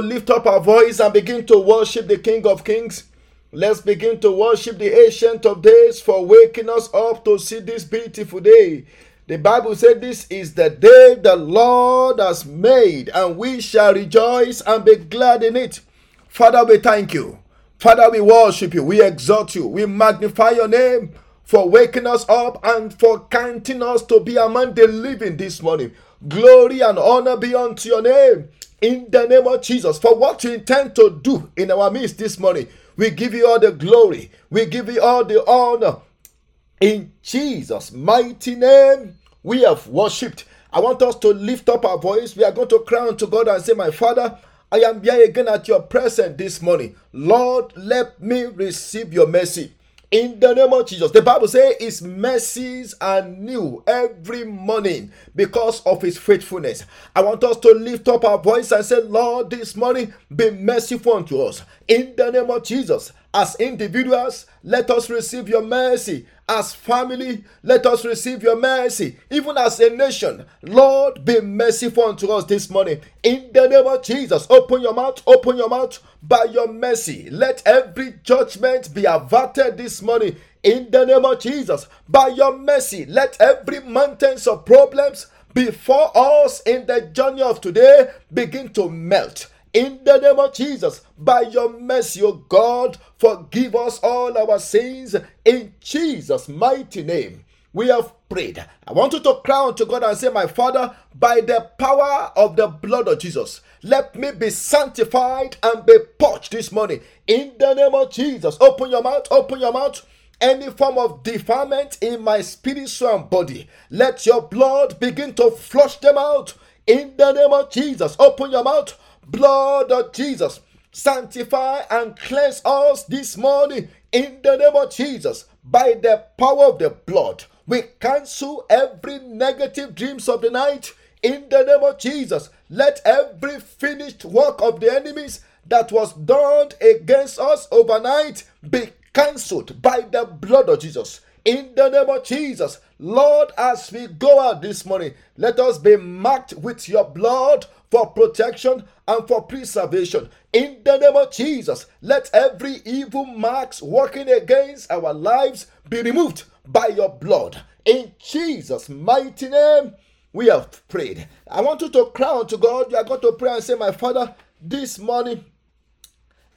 lift up our voice and begin to worship the King of Kings. Let's begin to worship the Ancient of Days for waking us up to see this beautiful day. The Bible said this is the day the Lord has made, and we shall rejoice and be glad in it. Father, we thank you. Father, we worship you. We exalt you. We magnify your name for waking us up and for counting us to be among the living this morning. Glory and honor be unto your name in the name of Jesus for what you intend to do in our midst this morning. We give you all the glory. We give you all the honor. In Jesus' mighty name, we have worshipped. I want us to lift up our voice. We are going to cry unto God and say, My Father, I am here again at your presence this morning. Lord, let me receive your mercy. In the name of Jesus, the Bible says his mercies are new every morning because of his faithfulness. I want us to lift up our voice and say, Lord, this morning be merciful unto us. In the name of Jesus, as individuals, let us receive your mercy. As family, let us receive your mercy. Even as a nation, Lord, be merciful unto us this morning. In the name of Jesus, open your mouth, open your mouth by your mercy. Let every judgment be averted this morning. In the name of Jesus, by your mercy, let every mountains of problems before us in the journey of today begin to melt in the name of Jesus, by your mercy, O God, forgive us all our sins in Jesus' mighty name. We have prayed. I want you to cry unto God and say, My Father, by the power of the blood of Jesus, let me be sanctified and be purged this morning. In the name of Jesus, open your mouth, open your mouth any form of defilement in my spirit, and body. Let your blood begin to flush them out. In the name of Jesus, open your mouth blood of Jesus sanctify and cleanse us this morning in the name of Jesus by the power of the blood. We cancel every negative dreams of the night in the name of Jesus. Let every finished work of the enemies that was done against us overnight be cancelled by the blood of Jesus. In the name of Jesus, Lord, as we go out this morning, let us be marked with your blood for protection and for preservation. In the name of Jesus, let every evil marks working against our lives be removed by your blood. In Jesus' mighty name, we have prayed. I want you to cry unto God. You are going to pray and say, My Father, this morning,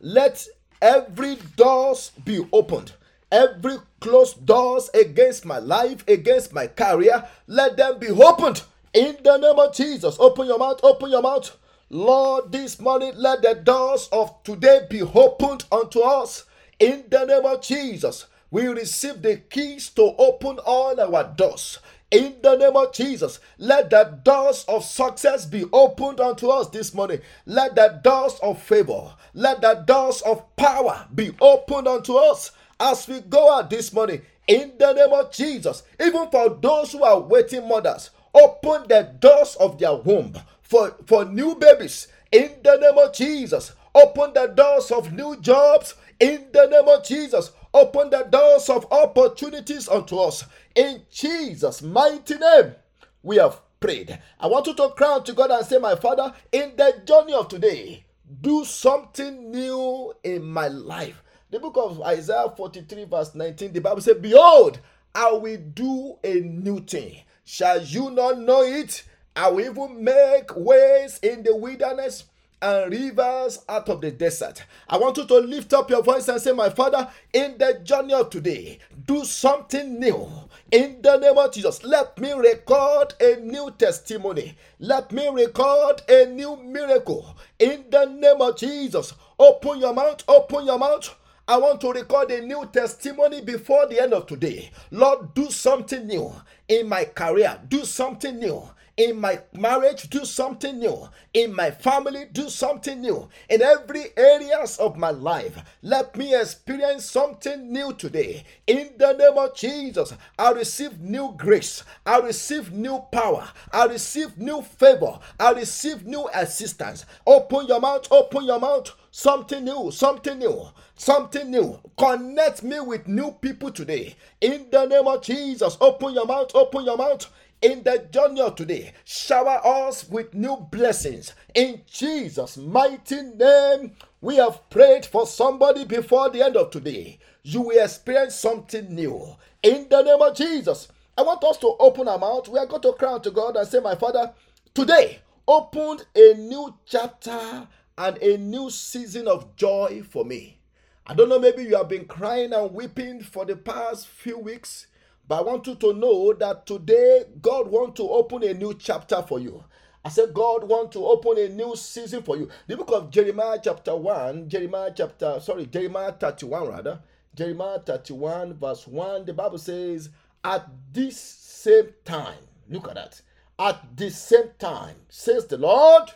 let every doors be opened. Every closed doors against my life, against my career, let them be opened in the name of Jesus, open your mouth, open your mouth. Lord, this morning let the doors of today be opened unto us. In the name of Jesus, we receive the keys to open all our doors. In the name of Jesus, let the doors of success be opened unto us this morning. Let the doors of favor, let the doors of power be opened unto us as we go out this morning. In the name of Jesus, even for those who are waiting mothers, Open the doors of their womb for, for new babies in the name of Jesus. Open the doors of new jobs in the name of Jesus. Open the doors of opportunities unto us in Jesus' mighty name. We have prayed. I want you to cry to God and say, My Father, in the journey of today, do something new in my life. The book of Isaiah 43, verse 19, the Bible says, Behold, I will do a new thing. Shall you not know it? I will even make ways in the wilderness and rivers out of the desert. I want you to lift up your voice and say, My Father, in the journey of today, do something new. In the name of Jesus, let me record a new testimony. Let me record a new miracle. In the name of Jesus, open your mouth, open your mouth. I want to record a new testimony before the end of today. Lord, do something new in my career, do something new in my marriage. Do something new in my family. Do something new in every areas of my life. Let me experience something new today. In the name of jesus i receive new grace. I receive new power. I receive new favor. I receive new assistance. Open your mouth. Open your mouth something new, something new, something new. Connect me with new people today. In the name of Jesus, open your mouth, open your mouth. in the journey today. Shower us with new blessings. In Jesus' mighty name, we have prayed for somebody before the end of today. You will experience something new. In the name of Jesus, I want us to open our mouth. We are going to cry out to God and say, My Father, today opened a new chapter and a new season of joy for me. I don't know, maybe you have been crying and weeping for the past few weeks, but I want you to know that today God wants to open a new chapter for you. I said, God wants to open a new season for you. The book of Jeremiah, chapter 1, Jeremiah, chapter, sorry, Jeremiah 31, rather. Jeremiah 31, verse 1, the Bible says, At this same time, look at that. At the same time, says the Lord,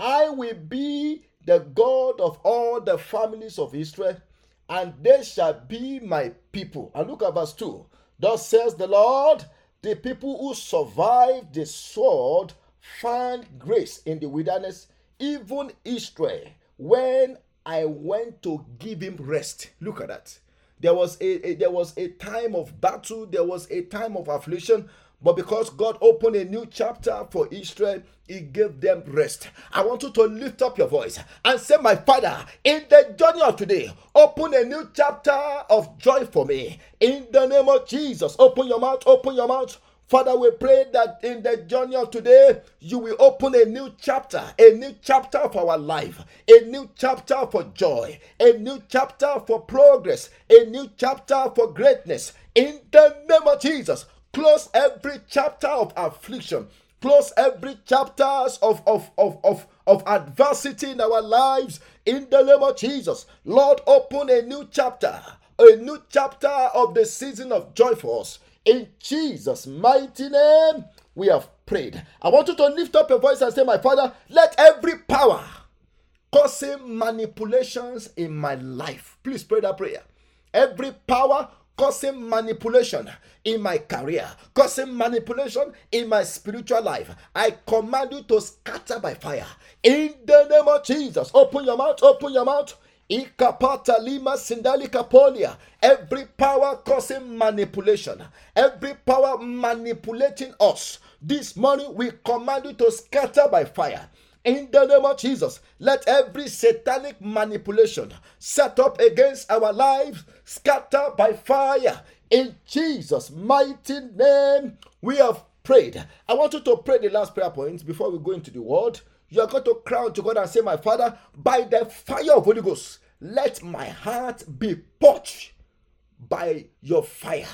I will be the God of all the families of Israel, and they shall be my people. And look at verse 2. Thus says the Lord, the people who survived the sword find grace in the wilderness, even Israel, when I went to give him rest. Look at that. There was a, a, there was a time of battle, there was a time of affliction, but because God opened a new chapter for Israel, He gave them rest. I want you to lift up your voice and say, My Father, in the journey of today, open a new chapter of joy for me. In the name of Jesus, open your mouth, open your mouth. Father, we pray that in the journey of today, you will open a new chapter, a new chapter of our life, a new chapter for joy, a new chapter for progress, a new chapter for greatness. In the name of Jesus, close every chapter of affliction, close every chapters of, of, of, of, of adversity in our lives in the name of Jesus. Lord, open a new chapter, a new chapter of the season of joy for us in Jesus' mighty name, we have prayed. I want you to lift up your voice and say, My Father, let every power causing manipulations in my life, please pray that prayer. Every power causing manipulation in my career, causing manipulation in my spiritual life. I command you to scatter by fire. In the name of Jesus, open your mouth, open your mouth. Ikapata lima sindali kapolia. Every power causing manipulation, every power manipulating us. This morning we command you to scatter by fire. In the name of Jesus, let every satanic manipulation set up against our lives scatter by fire. In Jesus' mighty name, we have prayed. I want you to pray the last prayer point before we go into the word. You are going to cry to God and say, My Father, by the fire of Holy Ghost, let my heart be purged by your fire.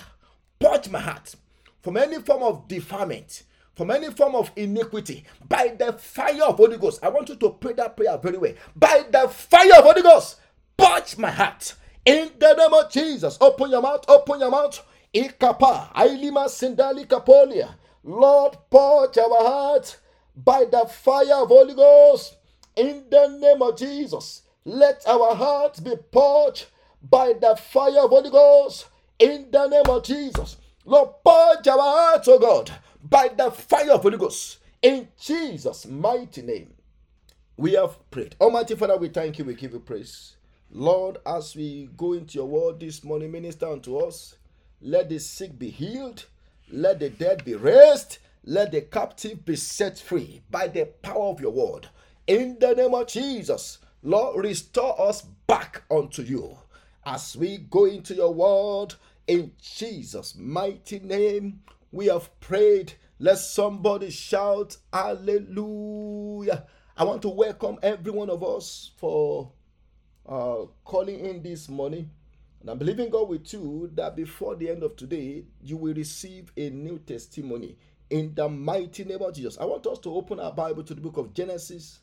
Purge my heart from any form of defilement, from any form of iniquity, by the fire of Holy Ghost. I want you to pray that prayer very well. By the fire of Holy Ghost, purge my heart. In the name of Jesus, open your mouth, open your mouth. Ikapa, Ailima Sindali Kapolia. Lord, purge our heart by the fire of Holy Ghost. In the name of Jesus, let our hearts be purged by the fire of Holy Ghost. In the name of Jesus, Lord, purge our hearts, oh God, by the fire of Holy Ghost. In Jesus' mighty name, we have prayed. Almighty Father, we thank you, we give you praise. Lord, as we go into your word this morning, minister unto us. Let the sick be healed, let the dead be raised, let the captive be set free by the power of your word. In the name of Jesus, Lord, restore us back unto you as we go into your word in Jesus' mighty name. We have prayed. Let somebody shout hallelujah. I want to welcome every one of us for uh, calling in this morning. And I'm believing God with you that before the end of today, you will receive a new testimony in the mighty name of Jesus. I want us to open our Bible to the book of Genesis,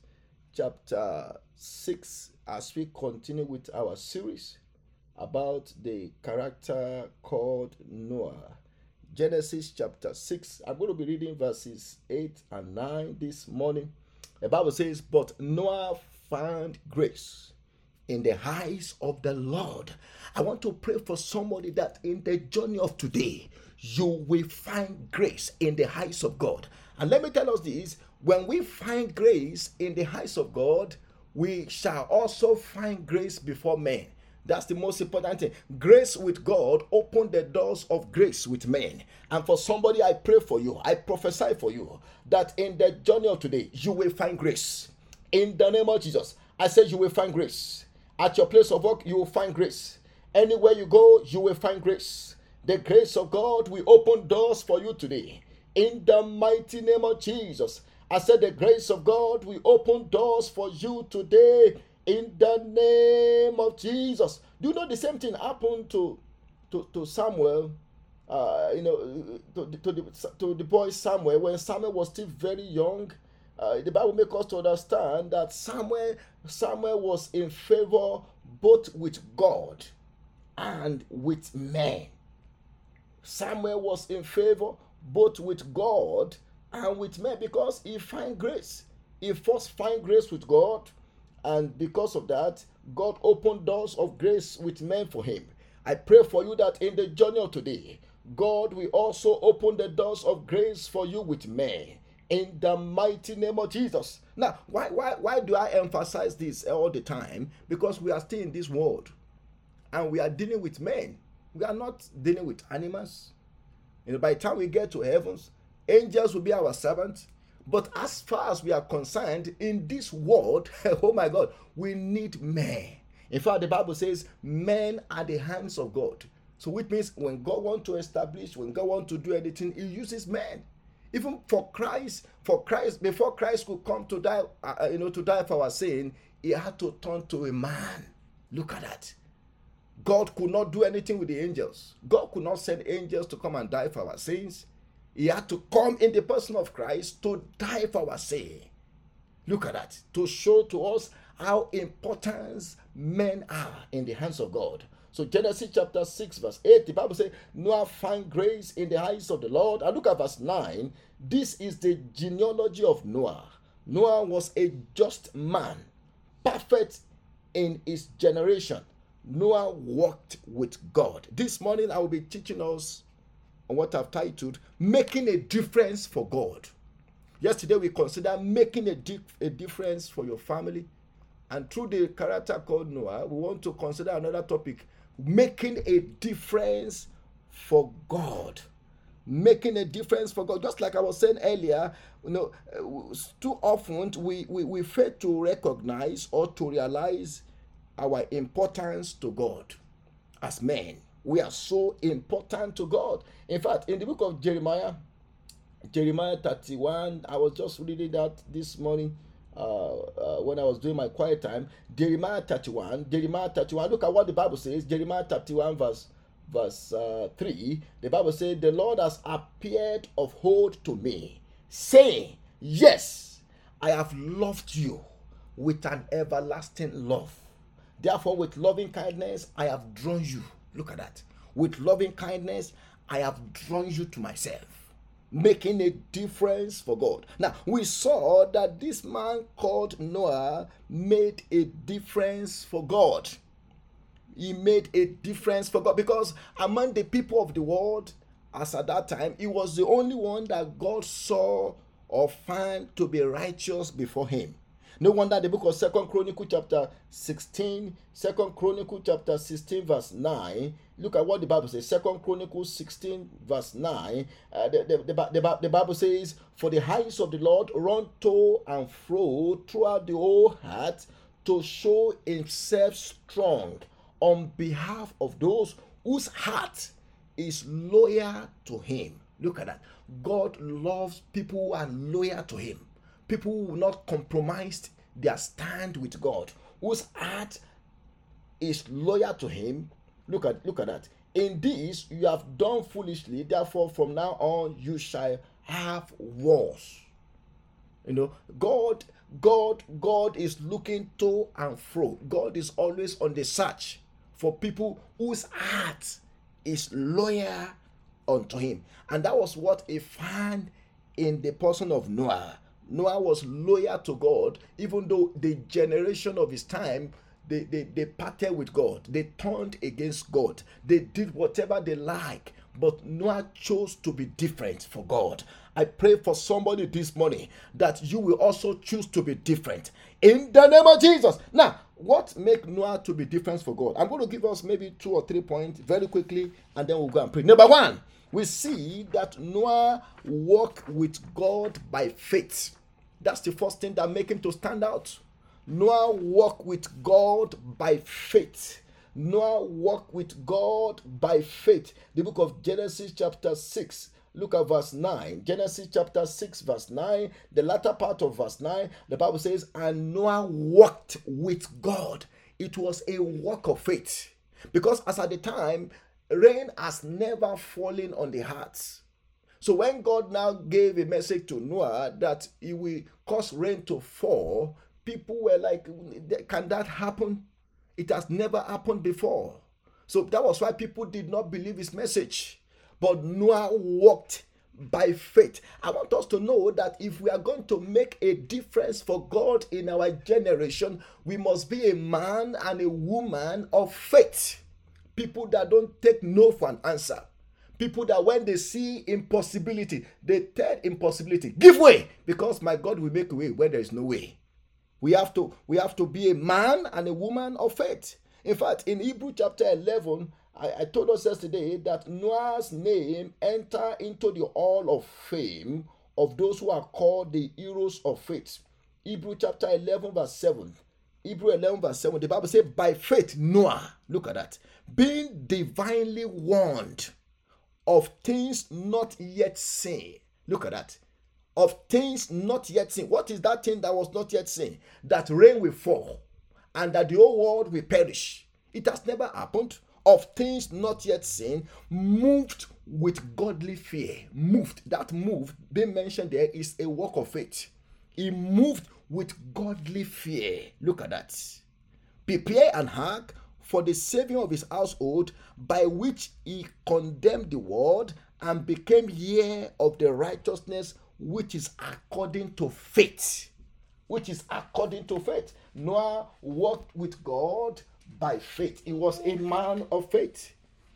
chapter 6, as we continue with our series about the character called Noah. Genesis chapter 6. I'm going to be reading verses 8 and 9 this morning. The Bible says, But Noah found grace in the eyes of the Lord. I want to pray for somebody that in the journey of today, you will find grace in the eyes of God. And let me tell us this when we find grace in the eyes of God, we shall also find grace before men. That's the most important thing. Grace with God opened the doors of grace with men. And for somebody, I pray for you, I prophesy for you that in the journey of today, you will find grace. In the name of Jesus, I said you will find grace. At your place of work, you will find grace. Anywhere you go, you will find grace. The grace of God will open doors for you today. In the mighty name of Jesus, I said the grace of God will open doors for you today in the name of Jesus. Do you know the same thing happened to to, to Samuel? Uh, you know, to, to, the, to the boy Samuel when Samuel was still very young. Uh, the Bible makes us to understand that Samuel Samuel was in favor both with God and with men. Samuel was in favor both with God and with men because he find grace. He first find grace with God and because of that, God opened doors of grace with men for him. I pray for you that in the journey of today, God will also open the doors of grace for you with men in the mighty name of Jesus. Now, why, why, why do I emphasize this all the time? Because we are still in this world and we are dealing with men. We are not dealing with animals. By the time we get to heavens, angels will be our servants, but as far as we are concerned, in this world, oh my God, we need men. In fact, the Bible says men are the hands of God. So which means when God wants to establish, when God wants to do anything, He uses men. Even for Christ, for Christ, before Christ could come to die, uh, uh, you know, to die for our sin, He had to turn to a man. Look at that. God could not do anything with the angels. God could not send angels to come and die for our sins. He had to come in the person of Christ to die for our sin. Look at that. To show to us how important men are in the hands of God. So Genesis chapter 6, verse 8, the Bible says, Noah found grace in the eyes of the Lord. And look at verse 9. This is the genealogy of Noah. Noah was a just man, perfect in his generation. Noah walked with God. This morning I will be teaching us on what I've titled Making a Difference for God. Yesterday we considered making a, a difference for your family. And through the character called Noah, we want to consider another topic making a difference for God. Making a difference for God. Just like I was saying earlier, you know, too often we, we, we fail to recognize or to realize our importance to God as men. We are so important to God. In fact, in the book of Jeremiah, Jeremiah 31, I was just reading that this morning uh, uh, when I was doing my quiet time. Jeremiah 31, Jeremiah 31, look at what the Bible says. Jeremiah 31, verse verse uh, 3, the Bible says, The Lord has appeared of hold to me, saying, Yes, I have loved you with an everlasting love. Therefore, with loving kindness, I have drawn you Look at that. With loving kindness, I have drawn you to myself, making a difference for God. Now, we saw that this man called Noah made a difference for God. He made a difference for God because among the people of the world, as at that time, he was the only one that God saw or found to be righteous before him. No wonder the book of Second Chronicle chapter 16, Second Chronicle chapter 16, verse 9. Look at what the Bible says. Second Chronicle 16, verse 9. Uh, the, the, the, the, Bible says, For the eyes of the Lord run to and fro throughout the whole heart to show himself strong on behalf of those whose heart is loyal to him. Look at that. God loves people who are loyal to him people who not compromise their stand with God, whose heart is loyal to Him. Look at look at that. In this you have done foolishly, therefore from now on you shall have wars. You know, God, God, God is looking to and fro. God is always on the search for people whose heart is loyal unto him. And that was what he found in the person of Noah. Noah was loyal to God, even though the generation of his time they, they, they parted with God, they turned against God, they did whatever they like. But Noah chose to be different for God. I pray for somebody this morning that you will also choose to be different in the name of Jesus. Now, what make Noah to be different for God? I'm going to give us maybe two or three points very quickly, and then we'll go and pray. Number one, we see that Noah walked with God by faith. That's the first thing that make him to stand out. Noah walked with God by faith. Noah walked with God by faith. The book of Genesis, chapter 6, Look at verse 9. Genesis chapter 6, verse 9. The latter part of verse 9, the Bible says, And Noah walked with God. It was a walk of faith. Because as at the time, rain has never fallen on the hearts. So when God now gave a message to Noah that he will cause rain to fall, people were like, Can that happen? It has never happened before. So that was why people did not believe his message. But Noah walked by faith. I want us to know that if we are going to make a difference for God in our generation, we must be a man and a woman of faith. People that don't take no for an answer. People that when they see impossibility, they tell impossibility, give way, because my God will make way where there is no way. We have to we have to be a man and a woman of faith. In fact, in Hebrew chapter 11, I, I told us yesterday that Noah's name enter into the hall of fame of those who are called the heroes of faith. Hebrew chapter 11, verse 7. Hebrew 11, verse 7. The Bible says, By faith, Noah, look at that, being divinely warned of things not yet seen. Look at that. Of things not yet seen. What is that thing that was not yet seen? That rain will fall and that the whole world will perish. It has never happened of things not yet seen, moved with godly fear. Moved. That move being mentioned there is a work of faith. He moved with godly fear. Look at that. Prepare and hark for the saving of his household, by which he condemned the world and became heir of the righteousness which is according to faith. Which is according to faith. Noah walked with God by faith. He was a man of faith.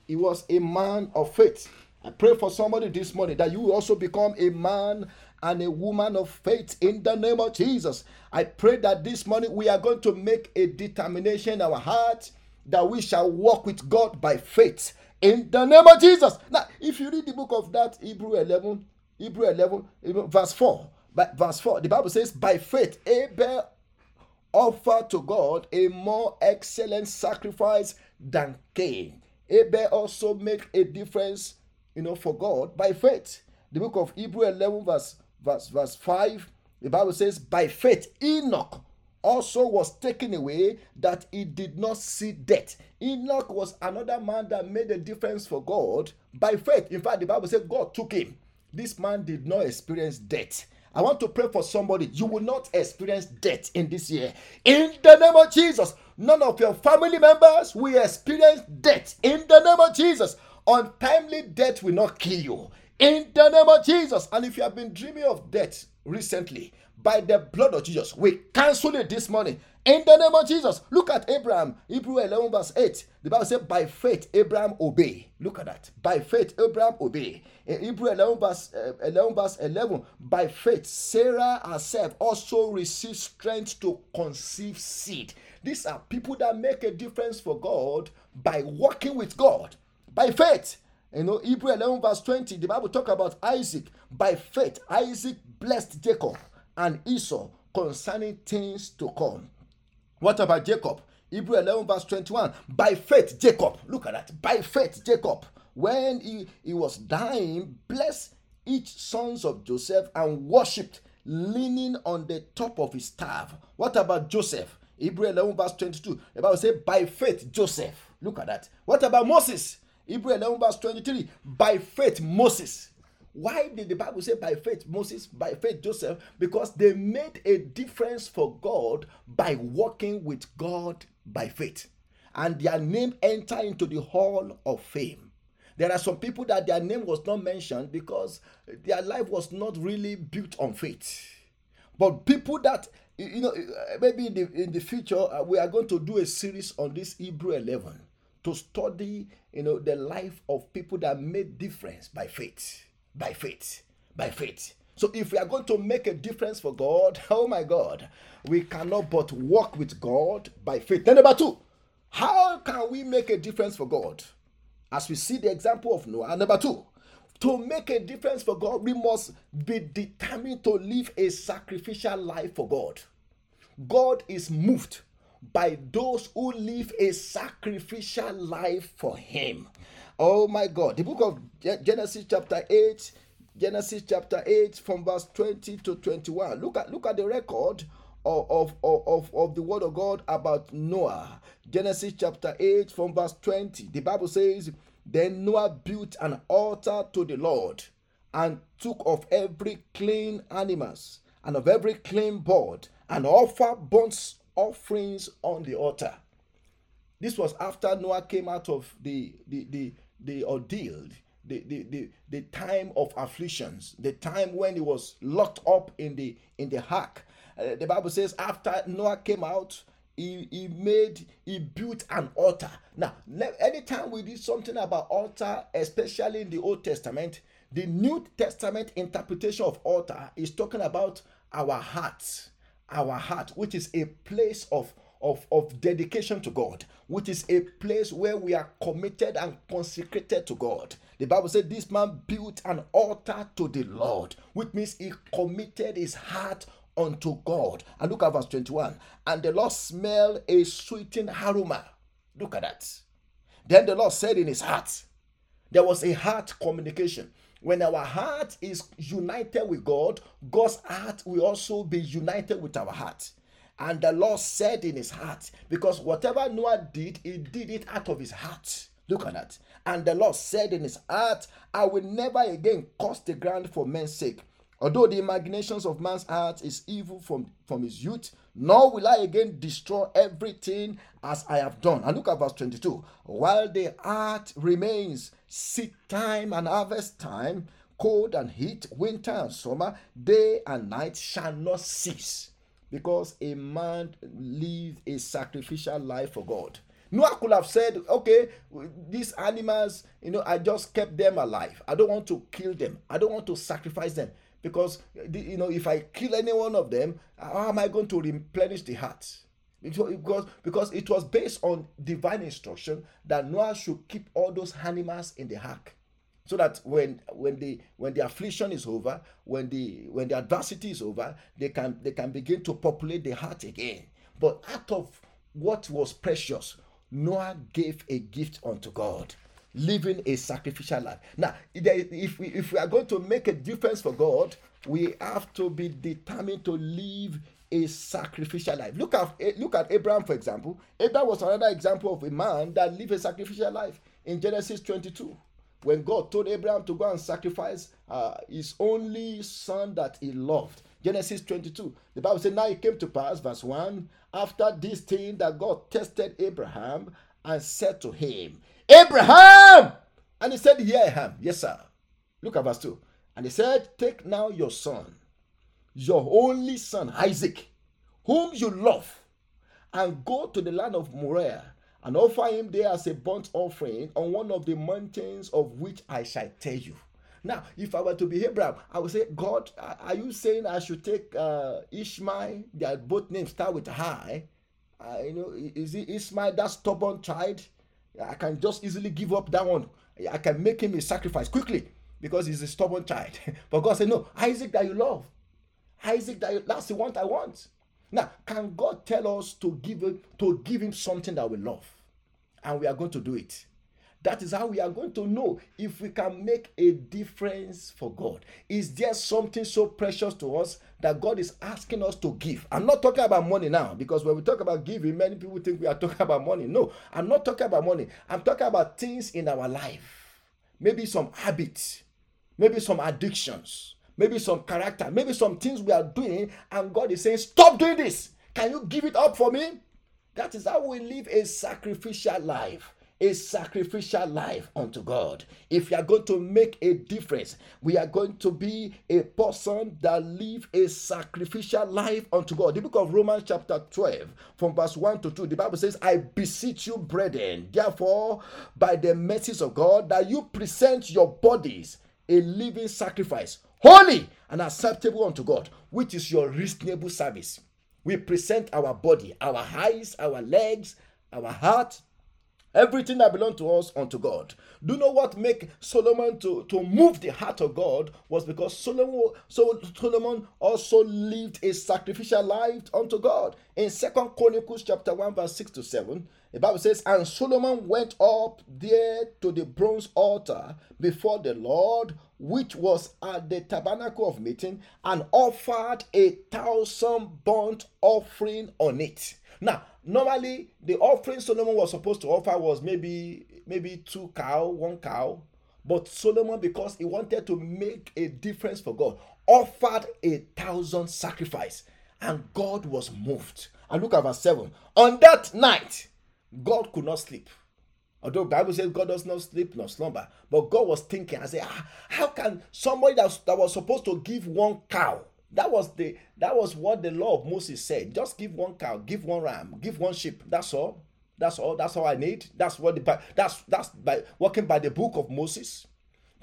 He was a man of faith. I pray for somebody this morning that you also become a man and a woman of faith in the name of Jesus. I pray that this morning we are going to make a determination in our heart that we shall walk with God by faith in the name of Jesus. Now, if you read the book of that Hebrew 11, Hebrew 11, verse 4, but verse 4, the Bible says, By faith, Abel offer to God a more excellent sacrifice than Cain. Abel also make a difference, you know, for God by faith. The book of Hebrew 11, verse, verse, verse 5, the Bible says, By faith, Enoch also was taken away that he did not see death. Enoch was another man that made a difference for God by faith. In fact, the Bible said God took him. This man did not experience death. I want to pray for somebody. You will not experience death in this year. In the name of Jesus, none of your family members will experience death. In the name of Jesus, untimely death will not kill you. In the name of Jesus. And if you have been dreaming of death recently, by the blood of Jesus, we cancel it this morning in the name of Jesus, look at Abraham, Hebrew 11, verse 8. The Bible said, By faith, Abraham obey. Look at that. By faith, Abraham obey. In Hebrew 11, verse, uh, 11, verse 11, by faith, Sarah herself also received strength to conceive seed. These are people that make a difference for God by working with God. By faith. You know, Hebrew 11, verse 20, the Bible talk about Isaac. By faith, Isaac blessed Jacob and Esau concerning things to come. What about Jacob? Hebrew 11, verse 21. By faith, Jacob, look at that. By faith, Jacob, when he, he was dying, blessed each sons of Joseph and worshipped, leaning on the top of his staff. What about Joseph? Hebrew 11, verse 22. The Bible says, By faith, Joseph. Look at that. What about Moses? Hebrew 11, verse 23. By faith, Moses. Why did the Bible say by faith Moses, by faith Joseph? Because they made a difference for God by walking with God by faith. And their name entered into the hall of fame. There are some people that their name was not mentioned because their life was not really built on faith. But people that you know, maybe in the in the future uh, we are going to do a series on this Hebrew 11 to study, you know, the life of people that made difference by faith by faith. By faith. So if we are going to make a difference for God, oh my God, we cannot but walk with God by faith. Then number two, how can we make a difference for God? As we see the example of Noah. Number two, to make a difference for God, we must be determined to live a sacrificial life for God. God is moved by those who live a sacrificial life for Him. Oh my God. The book of Genesis, chapter 8, Genesis chapter 8, from verse 20 to 21. Look at look at the record of, of, of, of the word of God about Noah. Genesis chapter 8, from verse 20. The Bible says, Then Noah built an altar to the Lord and took of every clean animals and of every clean bird and offered burnt offerings on the altar. This was after Noah came out of the, the, the, the ordeal, the, the, the, the time of afflictions, the time when he was locked up in the in the ark. Uh, the Bible says after Noah came out, he, he made he built an altar. Now, anytime we read something about altar, especially in the Old Testament, the New Testament interpretation of altar is talking about our hearts, our heart, which is a place of of, of dedication to God, which is a place where we are committed and consecrated to God. The Bible said this man built an altar to the Lord, which means he committed his heart unto God. And look at verse 21. And the Lord smelled a sweeting aroma. Look at that. Then the Lord said in his heart, there was a heart communication. When our heart is united with God, God's heart will also be united with our heart. And the Lord said in his heart, because whatever Noah did, he did it out of his heart. Look at that. And the Lord said in his heart, I will never again curse the ground for men's sake. Although the imaginations of man's heart is evil from, from his youth, nor will I again destroy everything as I have done. And look at verse 22. While the heart remains, seed time and harvest time, cold and heat, winter and summer, day and night shall not cease because a man lived a sacrificial life for God. Noah could have said, okay, these animals, you know, I just kept them alive. I don't want to kill them. I don't want to sacrifice them because, you know, if I kill any one of them, how am I going to replenish the heart? Because, because it was based on divine instruction that Noah should keep all those animals in the ark so that when when the when the affliction is over when the when the adversity is over they can they can begin to populate the heart again. But out of what was precious noah gave a gift unto god living a sacrificial life. Now if we if we are going to make a difference for god we have to be determined to live a sacrificial life. Look at look at abraham for example. Abraham was another example of a man that lived a sacrificial life in genesis 22 when God told Abraham to go and sacrifice uh, his only son that he loved. Genesis 22. The Bible said, Now it came to pass, verse 1, after this thing that God tested Abraham and said to him, Abraham! And he said, Here I am. Yes, sir. Look at verse 2. And he said, Take now your son, your only son, Isaac, whom you love, and go to the land of Moriah and offer him there as a burnt offering on one of the mountains of which I shall tell you. Now, if I were to be Abraham, I would say, God, are you saying I should take uh, Ishmael? Their both names start with high. Uh, you know, is it Ishmael that stubborn child? I can just easily give up that one. I can make him a sacrifice quickly because he's a stubborn child. but God said, No, Isaac that you love. Isaac that you, that's the one I want. Now, can God tell us to give to give him something that we love? and we are going to do it. That is how we are going to know if we can make a difference for God. Is there something so precious to us that God is asking us to give? I'm not talking about money now because when we talk about giving, many people think we are talking about money. No, I'm not talking about money. I'm talking about things in our life. Maybe some habits, maybe some addictions, maybe some character, maybe some things we are doing, and God is saying, Stop doing this. Can you give it up for me? That is how we live a sacrificial life. A sacrificial life unto God. If you are going to make a difference, we are going to be a person that live a sacrificial life unto God. The book of Romans, chapter 12, from verse 1 to 2, the Bible says, I beseech you, brethren, therefore, by the mercies of God, that you present your bodies a living sacrifice, holy and acceptable unto God, which is your reasonable service. We present our body, our eyes, our legs, our heart, everything that belongs to us unto God. Do you know what make Solomon to, to move the heart of God was because Solomon so Solomon also lived a sacrificial life unto God. In Second Chronicles chapter 1, verse 6 to 7, the Bible says, And Solomon went up there to the bronze altar before the Lord, which was at the tabernacle of meeting, and offered a thousand burnt offering on it. Now, normally the offering Solomon was supposed to offer was maybe maybe two cow, one cow. But Solomon, because he wanted to make a difference for God, offered a thousand sacrifice, and God was moved. And look at verse 7. On that night, God could not sleep. Although Bible says God does not sleep nor slumber, but God was thinking and said, ah, how can somebody that, that was supposed to give one cow? That was the that was what the law of Moses said. Just give one cow, give one ram, give one sheep. That's all. That's all. That's all I need. That's what the that's that's by working by the book of Moses.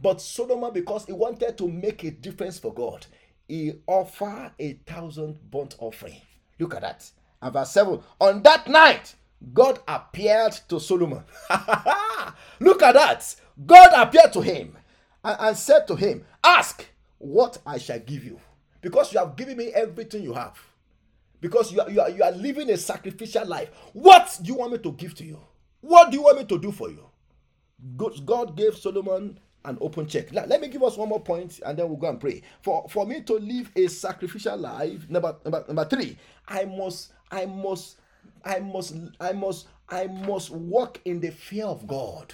But Solomon, because he wanted to make a difference for God, he offered a thousand burnt offering. Look at that. And verse 7 On that night, God appeared to Solomon. Look at that. God appeared to him and, and said to him, Ask what I shall give you, because you have given me everything you have. Because you are, you, are, you are living a sacrificial life. What do you want me to give to you? What do you want me to do for you? God gave Solomon an open check. Now, let me give us one more point and then we'll go and pray. For for me to live a sacrificial life, number number, number three, I must I must I must, I must, I must walk in the fear of God.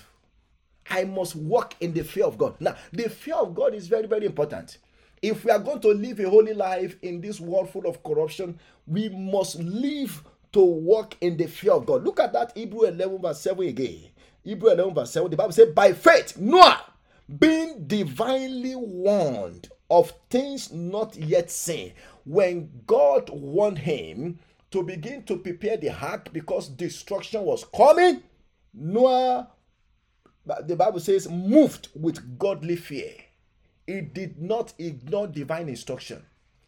I must walk in the fear of God. Now, the fear of God is very, very important. If we are going to live a holy life in this world full of corruption, we must live to walk in the fear of God. Look at that Hebrew 11 verse 7 again. Hebrew 11 verse 7, the Bible says, By faith, Noah, being divinely warned of things not yet seen, when God warned him, to begin to prepare the ark because destruction was coming, Noah, the Bible says, moved with godly fear. He did not ignore divine instruction.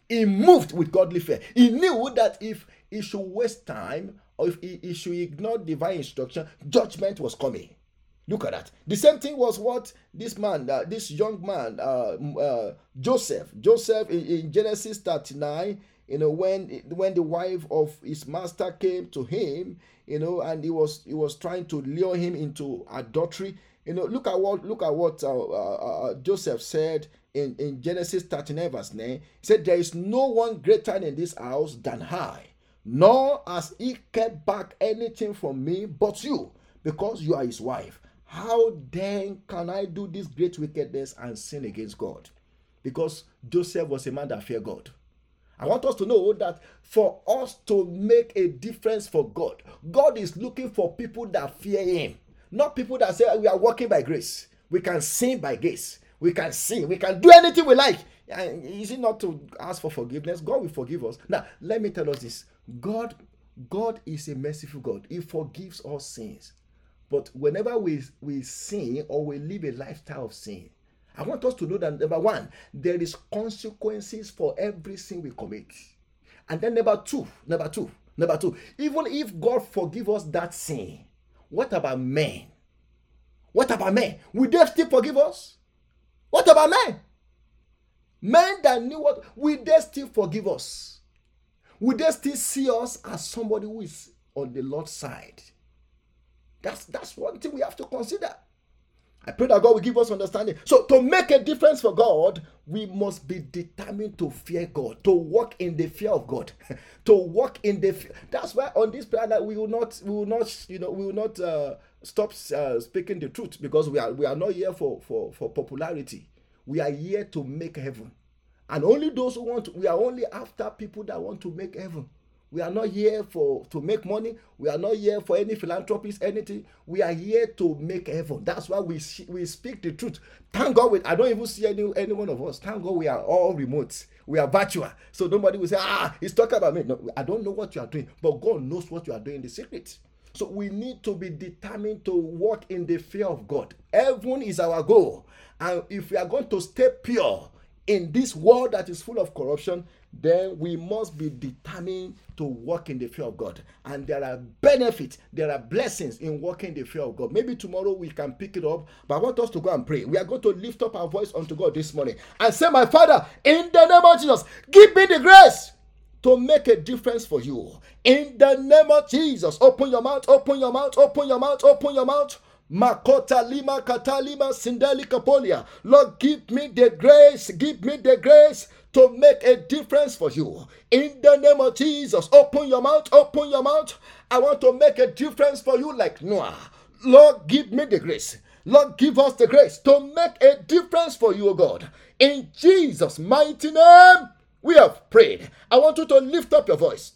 He moved with godly fear. He knew that if he should waste time or if he, he should ignore divine instruction, judgment was coming. Look at that. The same thing was what this man, uh, this young man, uh, uh, Joseph, Joseph in, in Genesis 39, you know when when the wife of his master came to him you know and he was he was trying to lure him into adultery you know look at what look at what uh, uh, uh, joseph said in in genesis 39 verse 9 he said there is no one greater in this house than i nor has he kept back anything from me but you because you are his wife. How then can i do this great wickedness and sin against god? Because joseph was a man that feared god I want us to know that for us to make a difference for God, God is looking for people that fear Him, not people that say we are walking by grace. We can sing by grace. We can sing. We can do anything we like. Is it not to ask for forgiveness? God will forgive us. Now, let me tell us this: God, God is a merciful God. He forgives all sins. But whenever we we sin or we live a lifestyle of sin, I want us to know that number one, there is consequences for every sin we commit. And then number two, number two, number two, even if God forgive us that sin, what about men? What about men? Will they still forgive us? What about men? Men that knew what, will they still forgive us? Will they still see us as somebody who is on the Lord's side? That's that's one thing we have to consider. I pray that God will give us understanding. So, to make a difference for God, we must be determined to fear God, to walk in the fear of God, to walk in the. Fear. That's why on this prayer that we will not, we will not, you know, we will not uh, stop uh, speaking the truth because we are we are not here for for for popularity. We are here to make heaven, and only those who want. We are only after people that want to make heaven. We are not here for to make money. We are not here for any philanthropies, anything. We are here to make heaven. That's why we we speak the truth. Thank God. We, I don't even see any any one of us. Thank God we are all remote. We are virtual. So nobody will say, ah, he's talking about me. No, I don't know what you are doing, but God knows what you are doing in the secret. So we need to be determined to walk in the fear of God. Heaven is our goal. And if we are going to stay pure, in this world that is full of corruption, then we must be determined to walk in the fear of God. And there are benefits, there are blessings in walking in the fear of God. Maybe tomorrow we can pick it up, but I want us to go and pray. We are going to lift up our voice unto God this morning and say, My Father, in the name of Jesus, give me the grace to make a difference for you. In the name of Jesus, open your mouth, open your mouth, open your mouth, open your mouth. Makota lima katalima sindali kapolia. Lord, give me the grace, give me the grace to make a difference for you. In the name of Jesus, open your mouth, open your mouth. I want to make a difference for you like Noah. Lord, give me the grace. Lord, give us the grace to make a difference for you, God. In Jesus' mighty name, we have prayed. I want you to lift up your voice.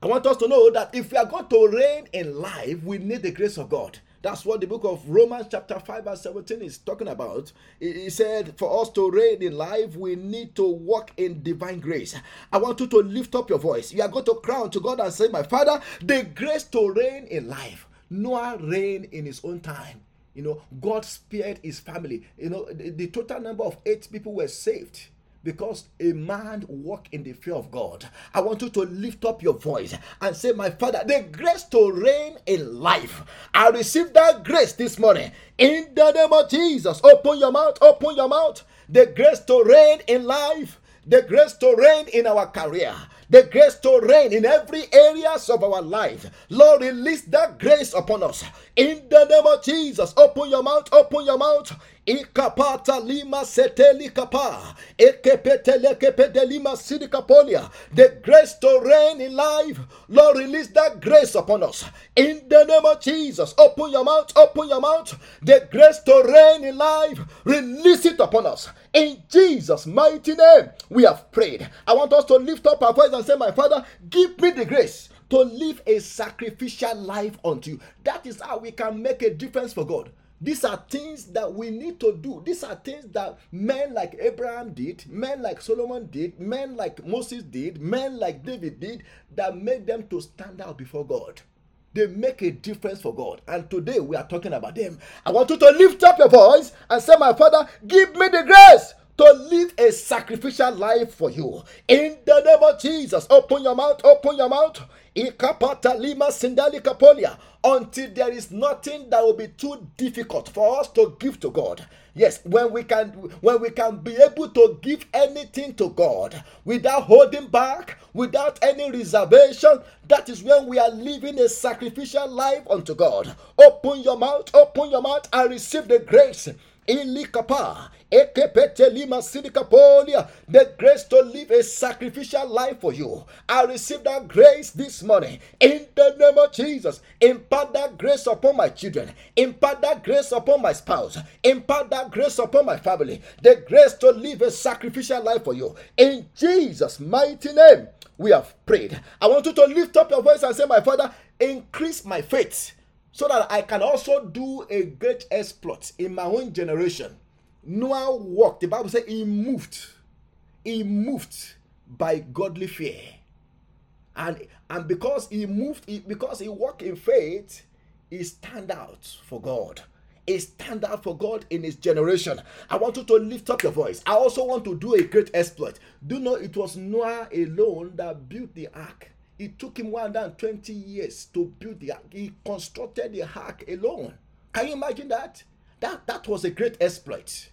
I want us to know that if we are going to reign in life, we need the grace of God. That's what the book of Romans, chapter 5, verse 17 is talking about. He said, For us to reign in life, we need to walk in divine grace. I want you to lift up your voice. You are going to cry to God and say, My Father, the grace to reign in life. Noah reigned in his own time. You know, God spared his family. You know, the, the total number of eight people were saved because a man walk in the fear of God. I want you to lift up your voice and say, My Father, the grace to reign in life. I receive that grace this morning in the name of Jesus. Open your mouth, open your mouth. The grace to reign in life, the grace to reign in our career, the grace to reign in every areas of our life. Lord, release that grace upon us. In the name of Jesus, open your mouth, open your mouth. Ikapata lima seteli kapa. Ekepetele kepede lima sidikapolia. The grace to reign in life. Lord, release that grace upon us. In the name of Jesus, open your mouth, open your mouth. The grace to reign in life. Release it upon us. In Jesus' mighty name, we have prayed. I want us to lift up our voice and say, My Father, give me the grace to live a sacrificial life unto you. That is how we can make a difference for God. These are things that we need to do. These are things that men like Abraham did, men like Solomon did, men like Moses did, men like David did, that made them to stand out before God. They make a difference for God. And today we are talking about them. I want you to lift up your voice and say, My Father, give me the grace to live a sacrificial life for you. In the name of Jesus, open your mouth, open your mouth. Ikapata lima sindali. Until there is nothing that will be too difficult for us to give to God. Yes, when we can when we can be able to give anything to God without holding back, without any reservation, that is when we are living a sacrificial life unto God. Open your mouth, open your mouth and receive the grace Ilikapa, the grace to live a sacrificial life for you. I receive that grace this morning in the name of Jesus. Impart that grace upon my children, impart that grace upon my spouse, impart that grace upon my family, the grace to live a sacrificial life for you. In Jesus' mighty name, we have prayed. I want you to lift up your voice and say, My Father, increase my faith so that I can also do a great exploit in my own generation. Noah walked, the Bible says he moved. He moved by godly fear. And, and because he moved, he, because he walked in faith, he stand out for God. He stand out for God in his generation. I want you to lift up your voice. I also want to do a great exploit. Do you know it was Noah alone that built the ark? It took him 120 years to build the ark. He constructed the ark alone. Can you imagine that? That, that was a great exploit.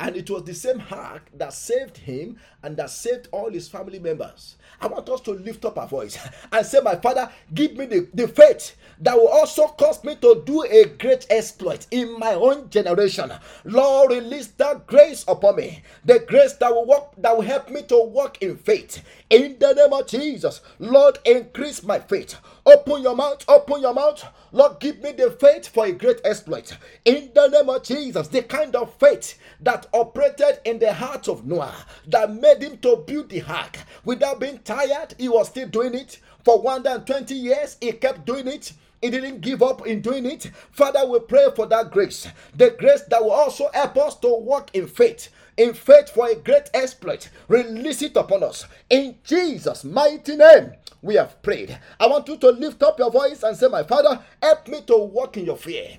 And it was the same ark that saved him and that saved all his family members. I want us to lift up our voice and say, My Father, give me the, the faith that will also cause me to do a great exploit in my own generation. Lord, release that grace upon me, the grace that will work, that will help me to walk in faith. In the name of Jesus, Lord, increase my faith. Open your mouth, open your mouth. Lord, give me the faith for a great exploit. In the name of Jesus, the kind of faith that operated in the heart of Noah, that made him to build the ark without being tired. He was still doing it for 120 years. He kept doing it. He didn't give up in doing it. Father, we pray for that grace, the grace that will also help us to walk in faith, in faith for a great exploit. Release it upon us in Jesus' mighty name we have prayed. I want you to lift up your voice and say, My Father, help me to walk in your fear.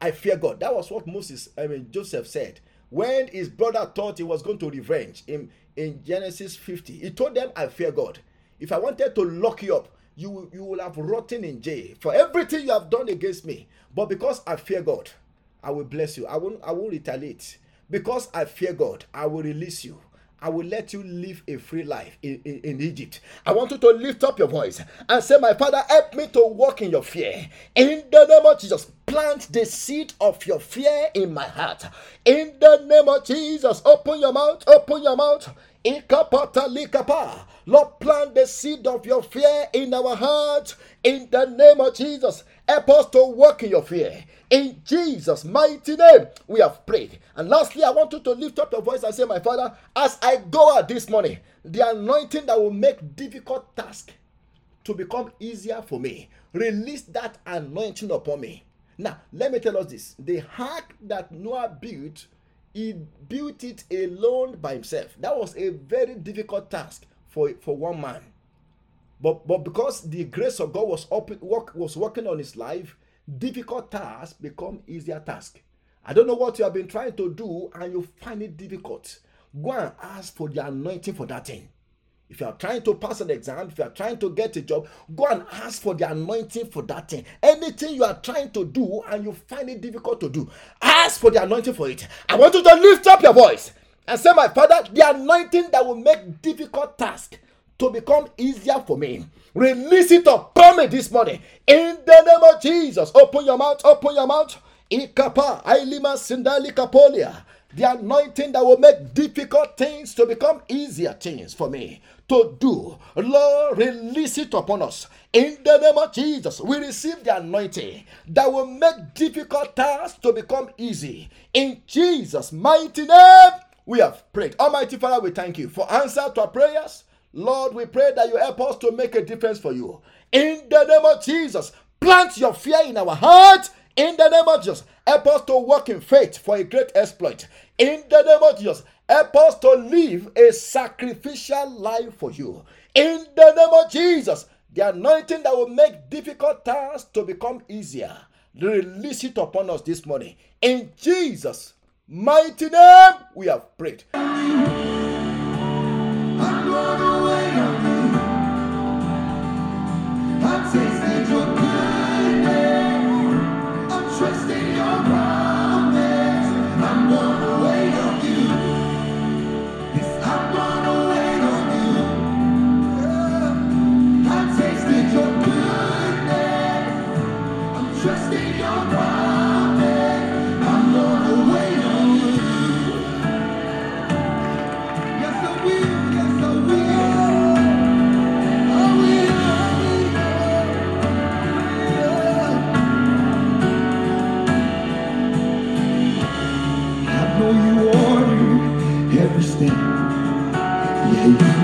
I fear God. That was what Moses, I mean, Joseph said. when his brother thought he was going to revenge in, in Genesis 50, he told them, I fear God. If I wanted to lock you up, you, you will have rotten in jail for everything you have done against me. But because I fear God, I will bless you. I won't, I won't retaliate. Because I fear God, I will release you. I will let you live a free life in, in, in, Egypt. I want you to lift up your voice and say, My Father, help me to walk in your fear. In the name of Jesus, plant the seed of your fear in my heart. In the name of Jesus, open your mouth, open your mouth. Lord, plant the seed of your fear in our hearts. In the name of Jesus, help us to walk in your fear. In Jesus' mighty name, we have prayed. And lastly, I want you to lift up your voice and say, My Father, as I go out this morning, the anointing that will make difficult tasks to become easier for me, release that anointing upon me. Now, let me tell us this the ark that Noah built, he built it alone by himself. That was a very difficult task for, for one man. But, but because the grace of God was, up, work, was working on his life, difficult tasks become easier task. I don't know what you have been trying to do and you find it difficult. Go and ask for the anointing for that thing. If you are trying to pass an exam, if you are trying to get a job, go and ask for the anointing for that thing. Anything you are trying to do and you find it difficult to do, ask for the anointing for it. I want you to lift up your voice and say, My Father, the anointing that will make difficult tasks to become easier for me. Release it upon me this morning. In the name of Jesus. Open your mouth, open your mouth. Ikapa, Ailima Sindali Kapolia. The anointing that will make difficult things to become easier things for me to do. Lord, release it upon us. In the name of Jesus, we receive the anointing that will make difficult tasks to become easy. In Jesus' mighty name, we have prayed. Almighty Father, we thank you for answer to our prayers. Lord, we pray that you help us to make a difference for you. In the name of Jesus, plant your fear in our heart. In the name of Jesus, help us to walk in faith for a great exploit. In the name of Jesus, help us to live a sacrificial life for you. In the name of Jesus, the anointing that will make difficult tasks to become easier, release it upon us this morning. In Jesus' mighty name, we have prayed.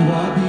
What